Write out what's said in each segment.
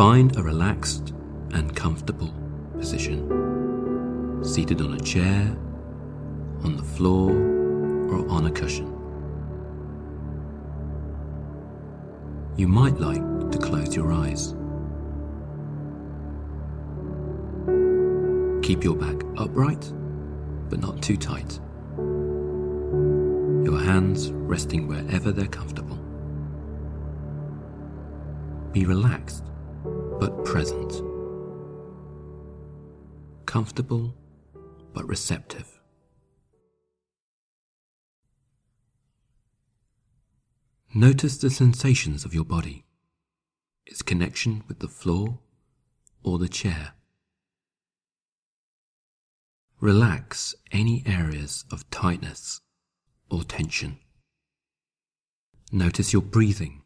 Find a relaxed and comfortable position, seated on a chair, on the floor, or on a cushion. You might like to close your eyes. Keep your back upright, but not too tight. Your hands resting wherever they're comfortable. Be relaxed, but present. Comfortable, but receptive. Notice the sensations of your body, its connection with the floor or the chair. Relax any areas of tightness or tension. Notice your breathing,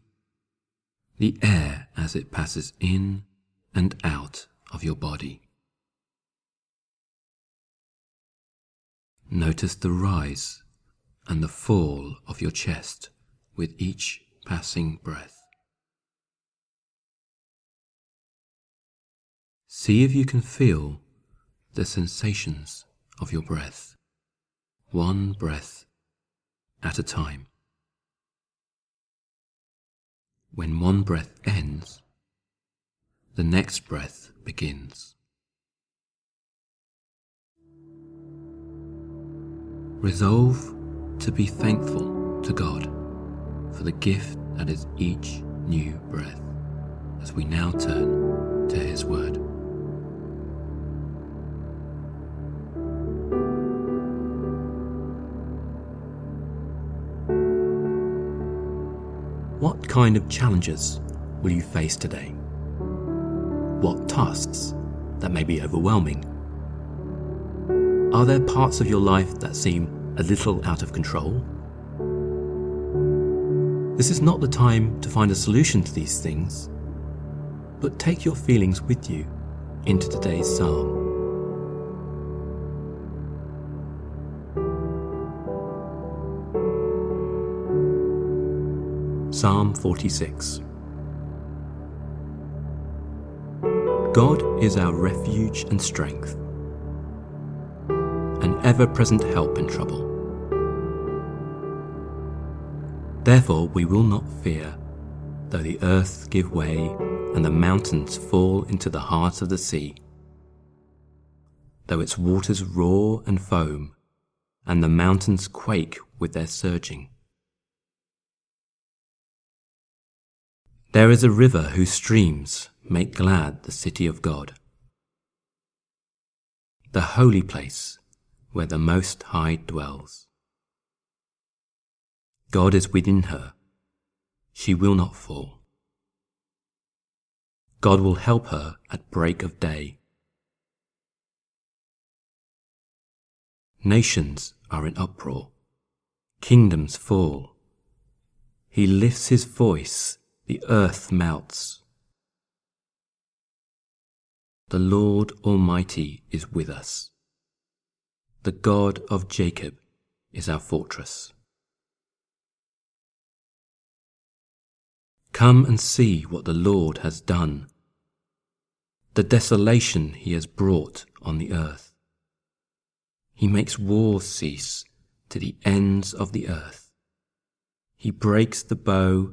the air as it passes in and out of your body. Notice the rise and the fall of your chest with each passing breath. See if you can feel the sensations of your breath, one breath at a time. When one breath ends, the next breath begins. Resolve to be thankful to God for the gift that is each new breath as we now turn to His Word. What kind of challenges will you face today? What tasks that may be overwhelming? Are there parts of your life that seem a little out of control? This is not the time to find a solution to these things, but take your feelings with you into today's psalm. Psalm 46 God is our refuge and strength, an ever present help in trouble. Therefore we will not fear, though the earth give way and the mountains fall into the heart of the sea, though its waters roar and foam, and the mountains quake with their surging. There is a river whose streams make glad the city of God, the holy place where the Most High dwells. God is within her. She will not fall. God will help her at break of day. Nations are in uproar. Kingdoms fall. He lifts his voice, the earth melts. The Lord Almighty is with us. The God of Jacob is our fortress. Come and see what the Lord has done, the desolation he has brought on the earth. He makes war cease to the ends of the earth. He breaks the bow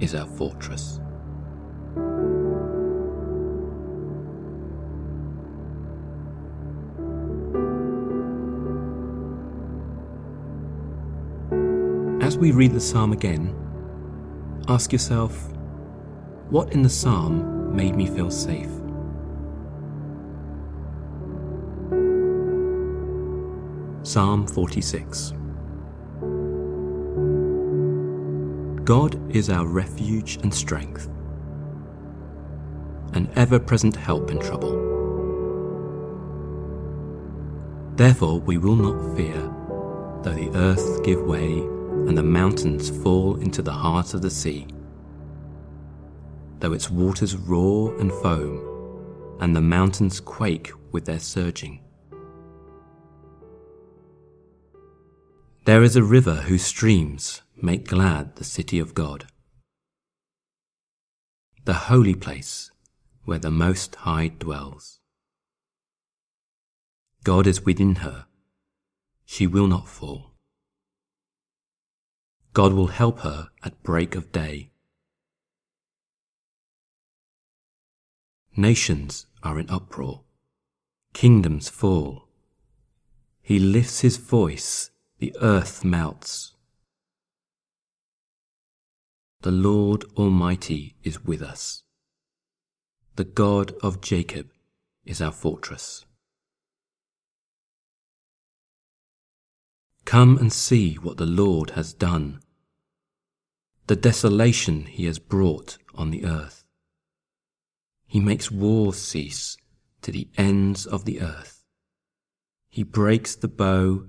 is our fortress. As we read the psalm again, ask yourself, what in the psalm made me feel safe? Psalm 46 God is our refuge and strength, an ever present help in trouble. Therefore, we will not fear, though the earth give way and the mountains fall into the heart of the sea, though its waters roar and foam, and the mountains quake with their surging. There is a river whose streams make glad the city of God, the holy place where the Most High dwells. God is within her, she will not fall. God will help her at break of day. Nations are in uproar, kingdoms fall. He lifts his voice, the earth melts. The Lord Almighty is with us. The God of Jacob is our fortress. Come and see what the Lord has done, the desolation he has brought on the earth. He makes war cease to the ends of the earth. He breaks the bow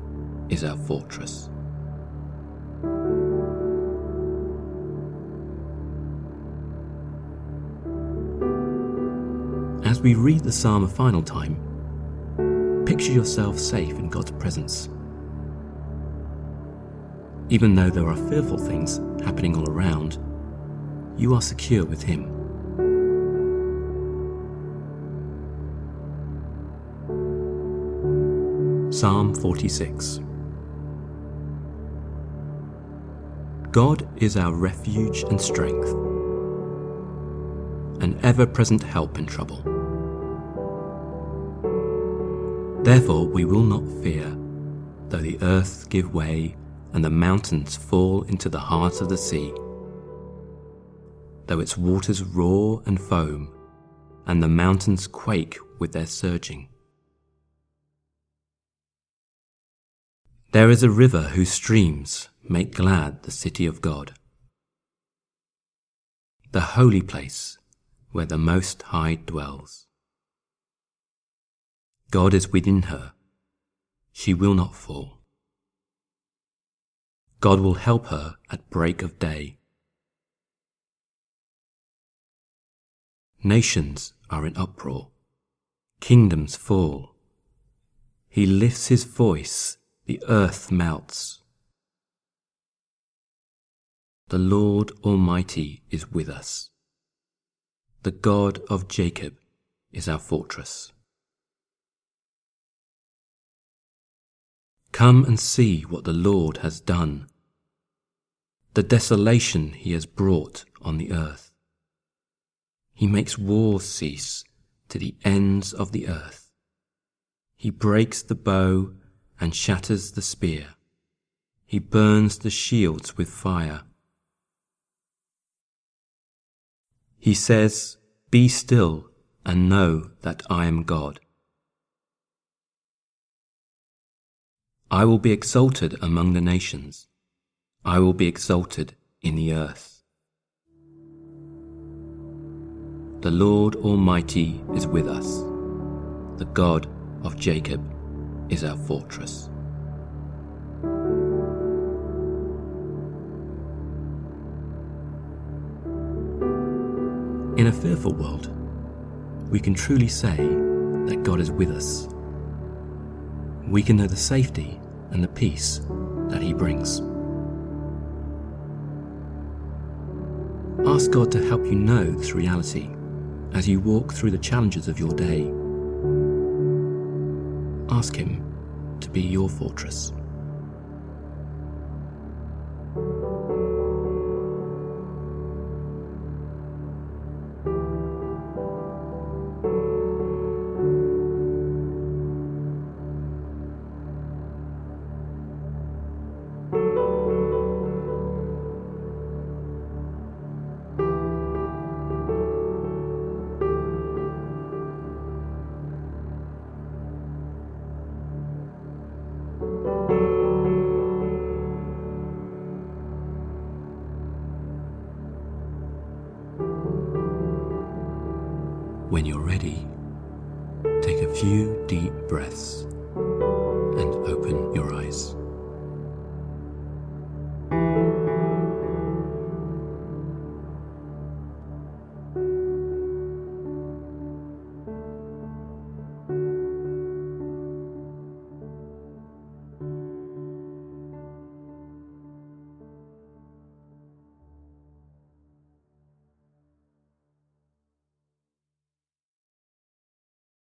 is our fortress. As we read the psalm a final time, picture yourself safe in God's presence even though there are fearful things happening all around, you are secure with Him. Psalm 46 God is our refuge and strength, an ever present help in trouble. Therefore, we will not fear, though the earth give way and the mountains fall into the heart of the sea. Though its waters roar and foam, and the mountains quake with their surging. There is a river whose streams make glad the city of God, the holy place where the Most High dwells. God is within her, she will not fall. God will help her at break of day. Nations are in uproar, kingdoms fall. He lifts his voice, the earth melts. The Lord Almighty is with us. The God of Jacob is our fortress. Come and see what the Lord has done the desolation he has brought on the earth. He makes wars cease to the ends of the earth. He breaks the bow and shatters the spear. He burns the shields with fire. He says, Be still and know that I am God. I will be exalted among the nations. I will be exalted in the earth. The Lord Almighty is with us. The God of Jacob is our fortress. In a fearful world, we can truly say that God is with us. We can know the safety and the peace that He brings. Ask God to help you know this reality as you walk through the challenges of your day. Ask Him to be your fortress. When you're ready, take a few deep breaths